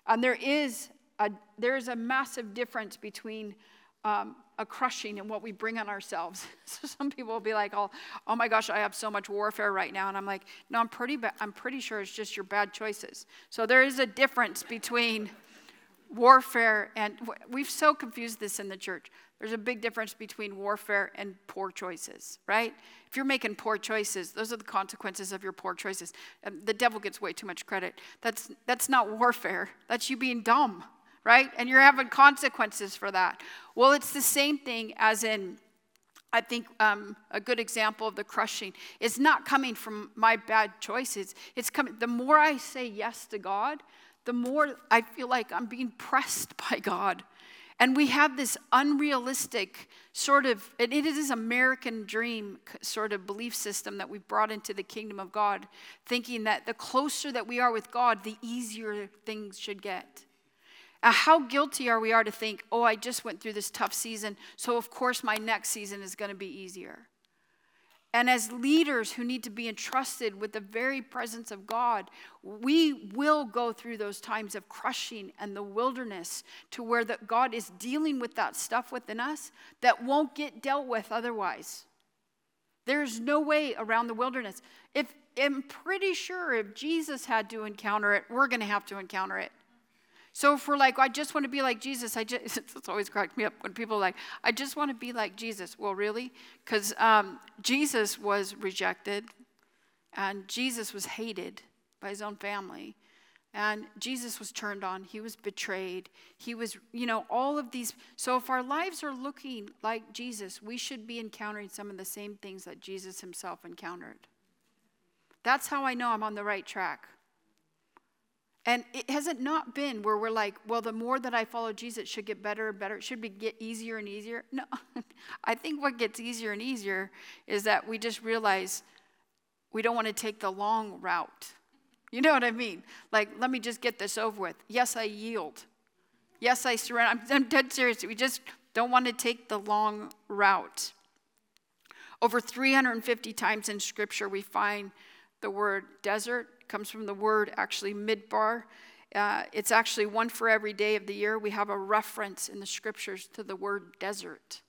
And there is a, there is a massive difference between um, a crushing and what we bring on ourselves. (laughs) So some people will be like, oh, oh my gosh, I have so much warfare right now. And I'm like, no, I'm pretty, ba- I'm pretty sure it's just your bad choices. So there is a difference between warfare and we've so confused this in the church. There's a big difference between warfare and poor choices, right? If you're making poor choices, those are the consequences of your poor choices. The devil gets way too much credit. That's, that's not warfare, that's you being dumb, right? And you're having consequences for that. Well, it's the same thing as in. I think um, a good example of the crushing is not coming from my bad choices. It's coming. The more I say yes to God, the more I feel like I'm being pressed (laughs) by God. And we have this unrealistic sort of, it is American dream sort of belief system that we've brought into the kingdom of God, thinking that the closer that we are with God, the easier things should get. How guilty are we are to think, oh, I just went through this tough season, so of course my next season is going to be easier. And as leaders who need to be entrusted with the very presence of God, we will go through those times of crushing and the wilderness to where that God is dealing with that stuff within us that won't get dealt with otherwise. There's no way around the wilderness. If I'm pretty sure if Jesus had to encounter it, we're going to have to encounter it. So if we're like, I just want to be like Jesus, I just, (laughs) it's always cracked me up when people are like, I just want to be like Jesus. Well, really? Because um, Jesus was rejected and Jesus was hated by his own family. And Jesus was turned on. He was betrayed. He was, you know, all of these. So if our lives are looking like Jesus, we should be encountering some of the same things that Jesus himself encountered. That's how I know I'm on the right track. And it hasn't not been where we're like, well, the more that I follow Jesus, it should get better and better. It should be, get easier and easier. No, (laughs) I think what gets easier and easier is that we just realize we don't want to take the long route. You know what I mean? Like, let me just get this over with. Yes, I yield. Yes, I surrender. I'm, I'm dead serious. We just don't want to take the long route. Over 350 times in Scripture, we find the word desert comes from the word actually midbar. Uh, it's actually one for every day of the year. We have a reference in the scriptures to the word desert.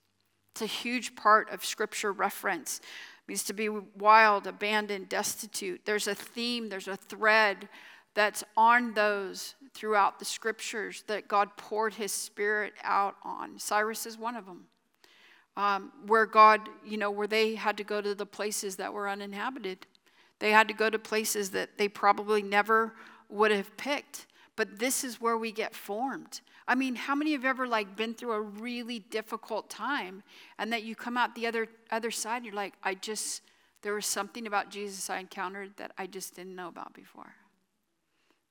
It's a huge part of scripture reference. It means to be wild, abandoned, destitute. There's a theme, there's a thread that's on those throughout the scriptures that God poured his spirit out on. Cyrus is one of them. Um, where God, you know, where they had to go to the places that were uninhabited. They had to go to places that they probably never would have picked. But this is where we get formed. I mean, how many have ever like been through a really difficult time and that you come out the other other side you're like, I just there was something about Jesus I encountered that I just didn't know about before.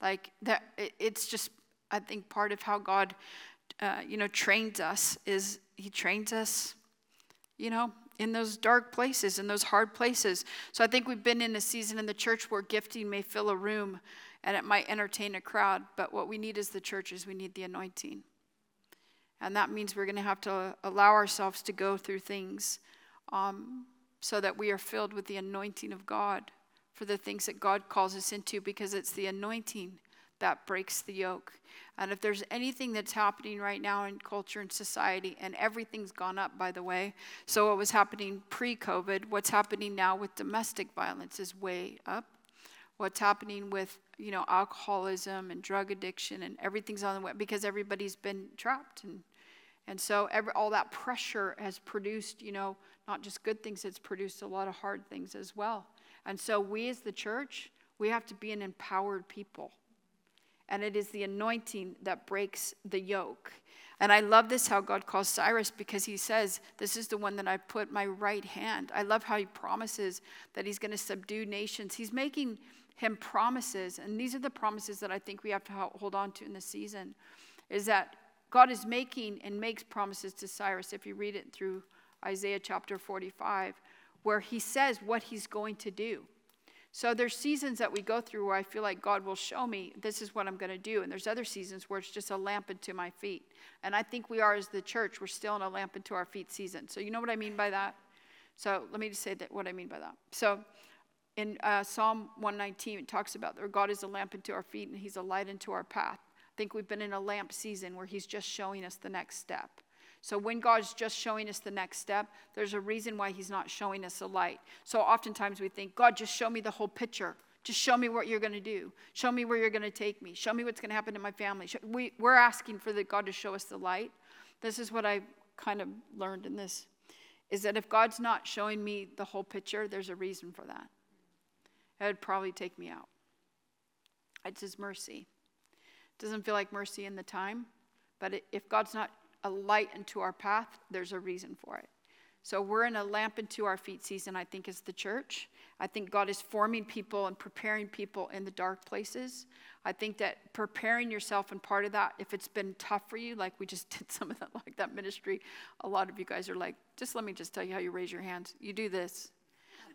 Like that it's just I think part of how God uh, you know, trains us is He trains us, you know, in those dark places, in those hard places. So I think we've been in a season in the church where gifting may fill a room and it might entertain a crowd, but what we need as the church is we need the anointing. And that means we're going to have to allow ourselves to go through things um, so that we are filled with the anointing of God for the things that God calls us into because it's the anointing that breaks the yoke. And if there's anything that's happening right now in culture and society, and everything's gone up, by the way, so what was happening pre COVID, what's happening now with domestic violence is way up. What's happening with you know alcoholism and drug addiction and everything's on the way because everybody's been trapped and and so every, all that pressure has produced you know not just good things it's produced a lot of hard things as well and so we as the church we have to be an empowered people and it is the anointing that breaks the yoke. And I love this how God calls Cyrus because he says, This is the one that I put my right hand. I love how he promises that he's going to subdue nations. He's making him promises, and these are the promises that I think we have to hold on to in this season, is that God is making and makes promises to Cyrus, if you read it through Isaiah chapter 45, where he says what he's going to do. So there's seasons that we go through where I feel like God will show me this is what I'm going to do, and there's other seasons where it's just a lamp into my feet. And I think we are as the church, we're still in a lamp into our feet season. So you know what I mean by that? So let me just say that what I mean by that. So in uh, Psalm 119, it talks about God is a lamp into our feet and He's a light into our path. I think we've been in a lamp season where He's just showing us the next step. So when God's just showing us the next step, there's a reason why He's not showing us a light. So oftentimes we think, God, just show me the whole picture. Just show me what you're going to do. Show me where you're going to take me. Show me what's going to happen to my family. We, we're asking for the God to show us the light. This is what I kind of learned in this is that if God's not showing me the whole picture, there's a reason for that. It would probably take me out. It's His mercy. It doesn't feel like mercy in the time, but if God's not a light into our path, there's a reason for it. So we're in a lamp into our feet season, I think, as the church. I think God is forming people and preparing people in the dark places. I think that preparing yourself and part of that, if it's been tough for you, like we just (laughs) did some of that, like that ministry, a lot of you guys are like, just let me just tell you how you raise your hands. You do this.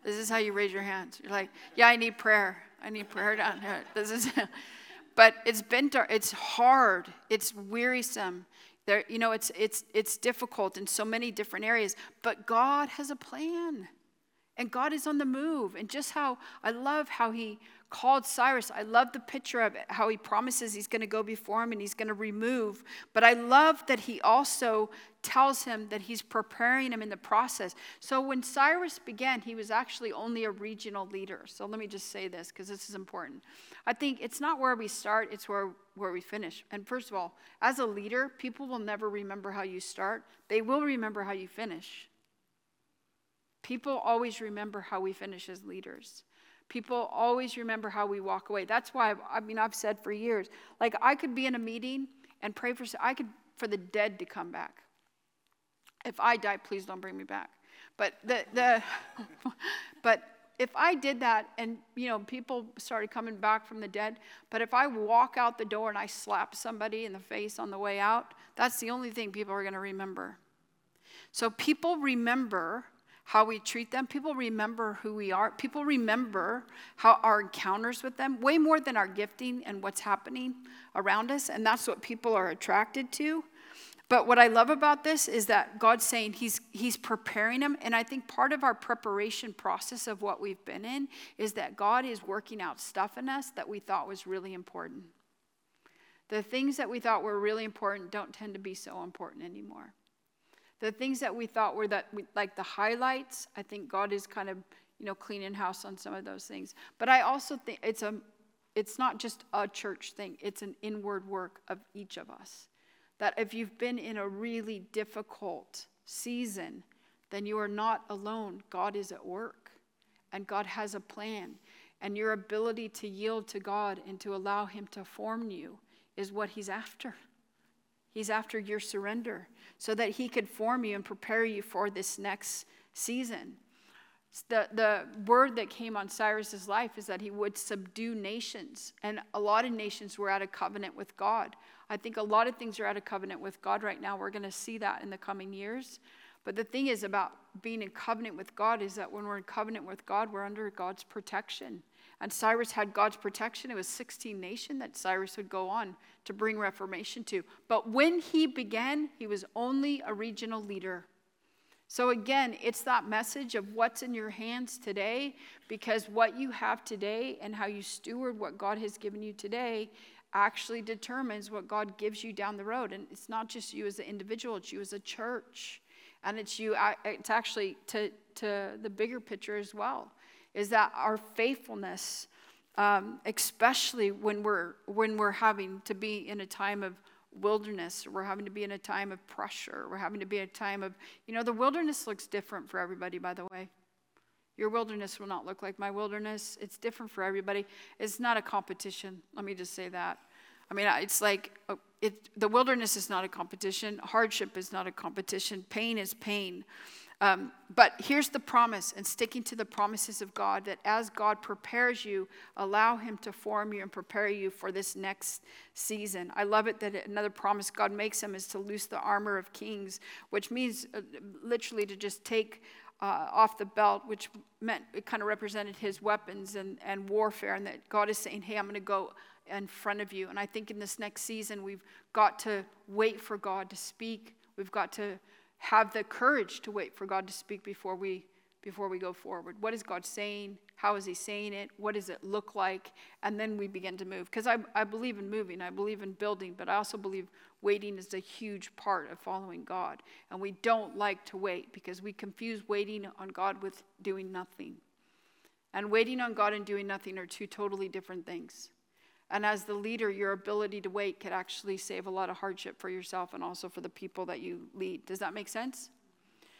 This is how you raise your hands. You're like, yeah, I need prayer. I need prayer down here. This is, (laughs) but it's been dark. It's hard. It's wearisome. There, you know, it's, it's, it's difficult in so many different areas, but God has a plan. And God is on the move. And just how I love how he called Cyrus. I love the picture of it, how he promises he's going to go before him and he's going to remove. But I love that he also tells him that he's preparing him in the process. So when Cyrus began, he was actually only a regional leader. So let me just say this because this is important. I think it's not where we start, it's where, where we finish. And first of all, as a leader, people will never remember how you start, they will remember how you finish. People always remember how we finish as leaders. People always remember how we walk away. That's why I've, mean I've said for years, like I could be in a meeting and pray for I could for the dead to come back. If I die, please don't bring me back. But the the (laughs) but if I did that and you know people started coming back from the dead, but if I walk out the door and I slap somebody in the face on the way out, that's the only thing people are going to remember. So people remember how we treat them. People remember who we are. People remember how our encounters with them way more than our gifting and what's happening around us. And that's what people are attracted to. But what I love about this is that God's saying he's, he's preparing them. And I think part of our preparation process of what we've been in is that God is working out stuff in us that we thought was really important. The things that we thought were really important don't tend to be so important anymore. The things that we thought were that we, like the highlights, I think God is kind of you know cleaning house on some of those things. But I also think it's a it's not just a church thing. It's an inward work of each of us. That if you've been in a really difficult season, then you are not alone. God is at work and God has a plan. And your ability to yield to God and to allow Him to form you is what He's after. He's after your surrender so that He could form you and prepare you for this next season. the, the word that came on Cyrus's life is that he would subdue nations. And a lot of nations were out of covenant with God. I think a lot of things are out of covenant with God right now. We're going to see that in the coming years. But the thing is about being in covenant with God is that when we're in covenant with God, we're under God's protection. And Cyrus had God's protection. It was 16 nation that Cyrus would go on to bring reformation to. But when he began, he was only a regional leader. So again, it's that message of what's in your hands today because what you have today and how you steward what God has given you today actually determines what God gives you down the road. And it's not just you as an individual, it's you as a church. And it's you, it's actually to, to the bigger picture as well, is that our faithfulness, um, especially when we're, when we're having to be in a time of wilderness, we're having to be in a time of pressure, we're having to be in a time of, you know, the wilderness looks different for everybody, by the way. Your wilderness will not look like my wilderness. It's different for everybody. It's not a competition. Let me just say that. I mean, it's like uh, it, the wilderness is not a competition, hardship is not a competition, pain is pain. Um, but here's the promise, and sticking to the promises of God that as God prepares you, allow Him to form you and prepare you for this next season. I love it that another promise God makes Him is to loose the armor of kings, which means uh, literally to just take uh, off the belt, which meant it kind of represented His weapons and, and warfare, and that God is saying, Hey, I'm going to go in front of you. And I think in this next season, we've got to wait for God to speak. We've got to have the courage to wait for God to speak before we before we go forward. What is God saying? How is He saying it? What does it look like? And then we begin to move. Because I, I believe in moving, I believe in building, but I also believe waiting is a huge part of following God. And we don't like to wait because we confuse waiting on God with doing nothing. And waiting on God and doing nothing are two totally different things. And as the leader, your ability to wait could actually save a lot of hardship for yourself and also for the people that you lead. Does that make sense?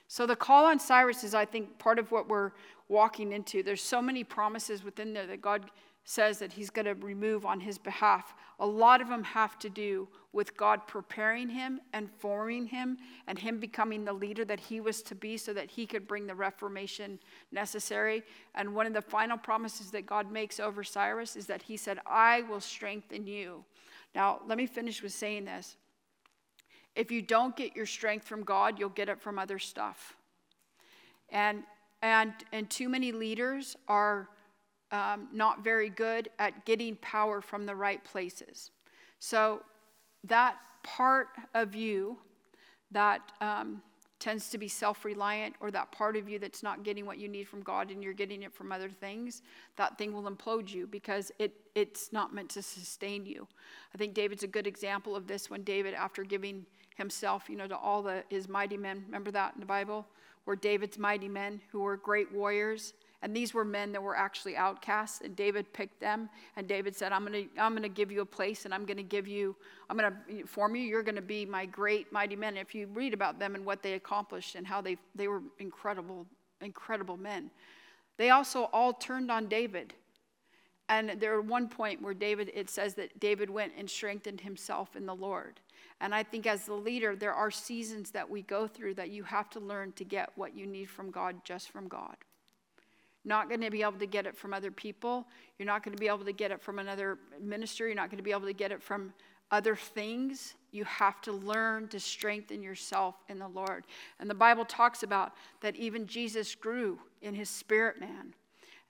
So the call on Cyrus is, I think, part of what we're walking into. There's so many promises within there that God says that he's going to remove on his behalf. A lot of them have to do with God preparing him and forming him and him becoming the leader that he was to be so that he could bring the reformation necessary. And one of the final promises that God makes over Cyrus is that he said, I will strengthen you. Now, let me finish with saying this. If you don't get your strength from God, you'll get it from other stuff. And and and too many leaders are um, not very good at getting power from the right places. So, that part of you that um, tends to be self reliant, or that part of you that's not getting what you need from God and you're getting it from other things, that thing will implode you because it, it's not meant to sustain you. I think David's a good example of this when David, after giving himself, you know, to all the, his mighty men, remember that in the Bible? Where David's mighty men who were great warriors and these were men that were actually outcasts, and David picked them. And David said, I'm to I'm to give you a place, and I'm to give you, I'm to form you. You're to be my great, mighty men. If you read about them and what they accomplished and how they, they were incredible, incredible men, they also all turned on David. And there at one point where David, it says that David went and strengthened himself in the Lord. And I think as the leader, there are seasons that we go through that you have to learn to get what you need from God just from God not going to be able to get it from other people. You're not going to be able to get it from another minister. You're not going to be able to get it from other things. You have to learn to strengthen yourself in the Lord. And the Bible talks about that even Jesus grew in his spirit man.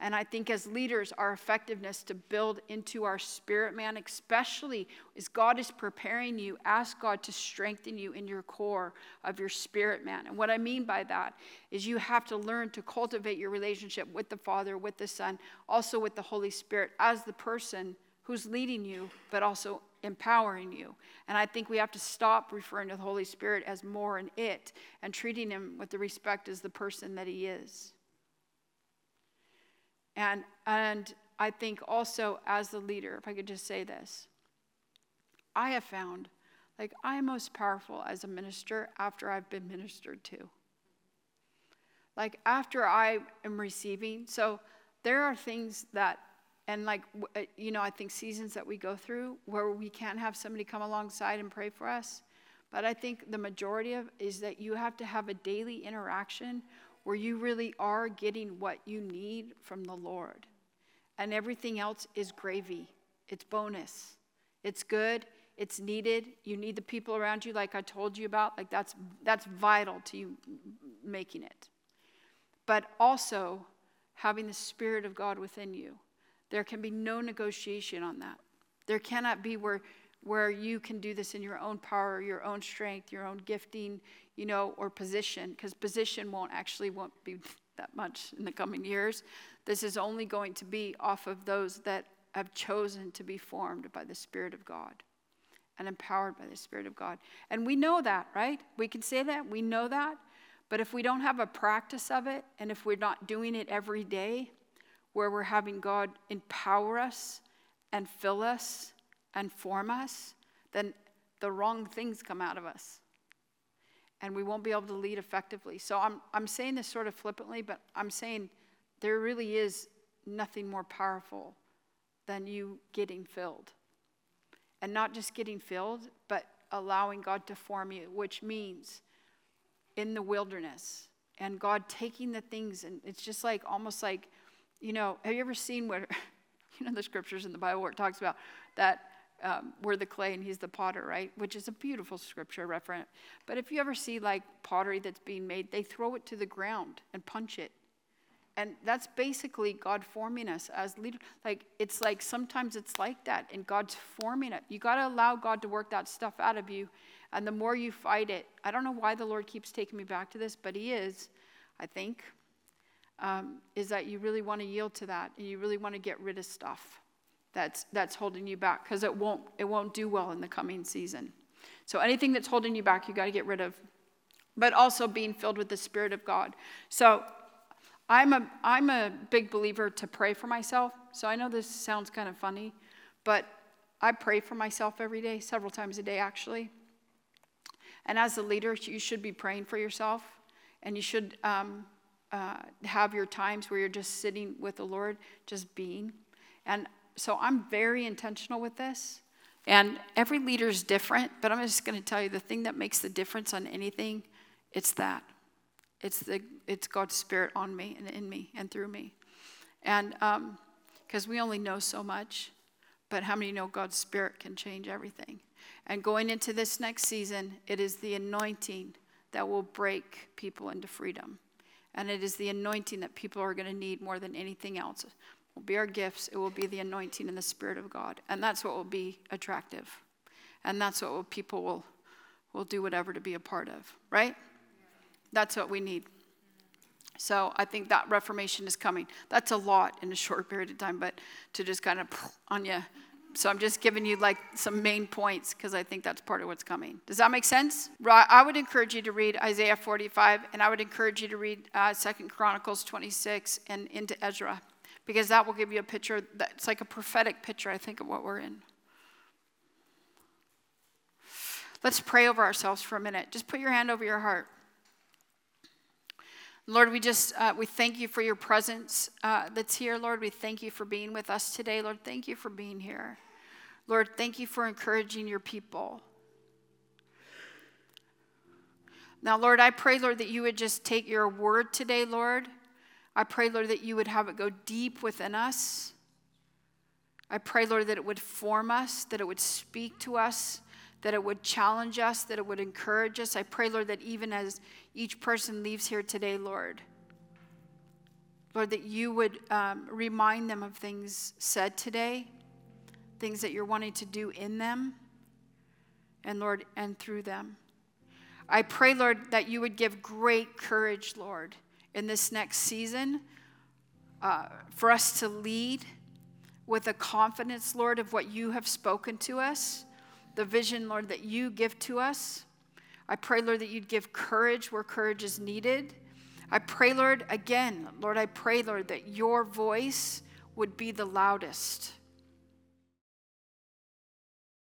And I think as leaders, our effectiveness to build into our spirit man, especially as God is preparing you, ask God to strengthen you in your core of your spirit man. And what I mean by that is you have to learn to cultivate your relationship with the Father, with the Son, also with the Holy Spirit as the person who's leading you, but also empowering you. And I think we have to stop referring to the Holy Spirit as more and it and treating him with the respect as the person that he is. And, and I think also as the leader, if I could just say this, I have found like I am most powerful as a minister after I've been ministered to. Like after I am receiving. So there are things that, and like, uh, you know, I think seasons that we go through where we can't have somebody come alongside and pray for us. But I think the majority of is that you have to have a daily interaction where you really are getting what you need from the Lord. And everything else is gravy, it's bonus. It's good, it's needed. You need the people around you, like I told you about. Like that's, that's vital to you making it. But also having the Spirit of God within you. There can be no negotiation on that. There cannot be where, where you can do this in your own power, your own strength, your own gifting, you know, or position, because position won't actually won't be that much in the coming years. This is only going to be off of those that have chosen to be formed by the Spirit of God and empowered by the Spirit of God. And we know that, right? We can say that, we know that. But if we don't have a practice of it, and if we're not doing it every day, where we're having God empower us and fill us and form us, then the wrong things come out of us. And we won't be able to lead effectively. So I'm, I'm saying this sort of flippantly, but I'm saying there really is nothing more powerful than you getting filled. And not just getting filled, but allowing God to form you, which means in the wilderness and God taking the things, and it's just like almost like, you know, have you ever seen where, (laughs) you know, the scriptures in the Bible where it talks about that um, we're the clay and he's the potter, right? Which is a beautiful scripture reference. But if you ever see like pottery that's being made, they throw it to the ground and punch it. And that's basically God forming us as leaders. Like it's like sometimes it's like that, and God's forming it. You got to allow God to work that stuff out of you, and the more you fight it, I don't know why the Lord keeps taking me back to this, but He is, I think, um, is that you really want to yield to that, and you really want to get rid of stuff that's that's holding you back because it won't it won't do well in the coming season. So anything that's holding you back, you got to get rid of. But also being filled with the Spirit of God. So I'm a I'm a big believer to pray for myself. So I know this sounds kind of funny, but I pray for myself every day, several times a day actually. And as a leader, you should be praying for yourself, and you should um, uh, have your times where you're just sitting with the Lord, just being. And so I'm very intentional with this. And every leader is different, but I'm just going to tell you the thing that makes the difference on anything, it's that. It's, the, it's God's Spirit on me and in me and through me. And because um, we only know so much, but how many know God's Spirit can change everything? And going into this next season, it is the anointing that will break people into freedom. And it is the anointing that people are going to need more than anything else will be our gifts, it will be the anointing and the Spirit of God. And that's what will be attractive. And that's what people will, will do whatever to be a part of, right? That's what we need. So I think that reformation is coming. That's a lot in a short (laughs) period of time, but to just kind of (laughs) on you. So I'm just giving you like some main points because I think that's part of what's coming. Does that make sense? I would encourage you to read Isaiah 45, and I would encourage you to read uh, Second Chronicles 26 and into Ezra because that will give you a picture that's like a prophetic picture, I think, of what we're in. Let's pray over ourselves for a minute. Just put your hand over your heart. Lord, we just uh, we thank you for your presence uh, that's here. Lord, we thank you for being with us today. Lord, thank you for being here. Lord, thank you for encouraging your people. Now, Lord, I pray, Lord, that you would just take your word today, Lord, I pray, Lord, that you would have it go deep within us. I pray, Lord, that it would form us, that it would speak to us, that it would challenge us, that it would encourage us. I pray, Lord, that even as each person leaves here today, Lord, Lord, that you would um, remind them of things said today, things that you're wanting to do in them, and Lord, and through them. I pray, Lord, that you would give great courage, Lord in this next season uh, for us to lead with a confidence, Lord, of what you have spoken to us, the vision, Lord, that you give to us. I pray, Lord, that you'd give courage where courage is needed. I pray, Lord, again, Lord, I pray, Lord, that your voice would be the loudest.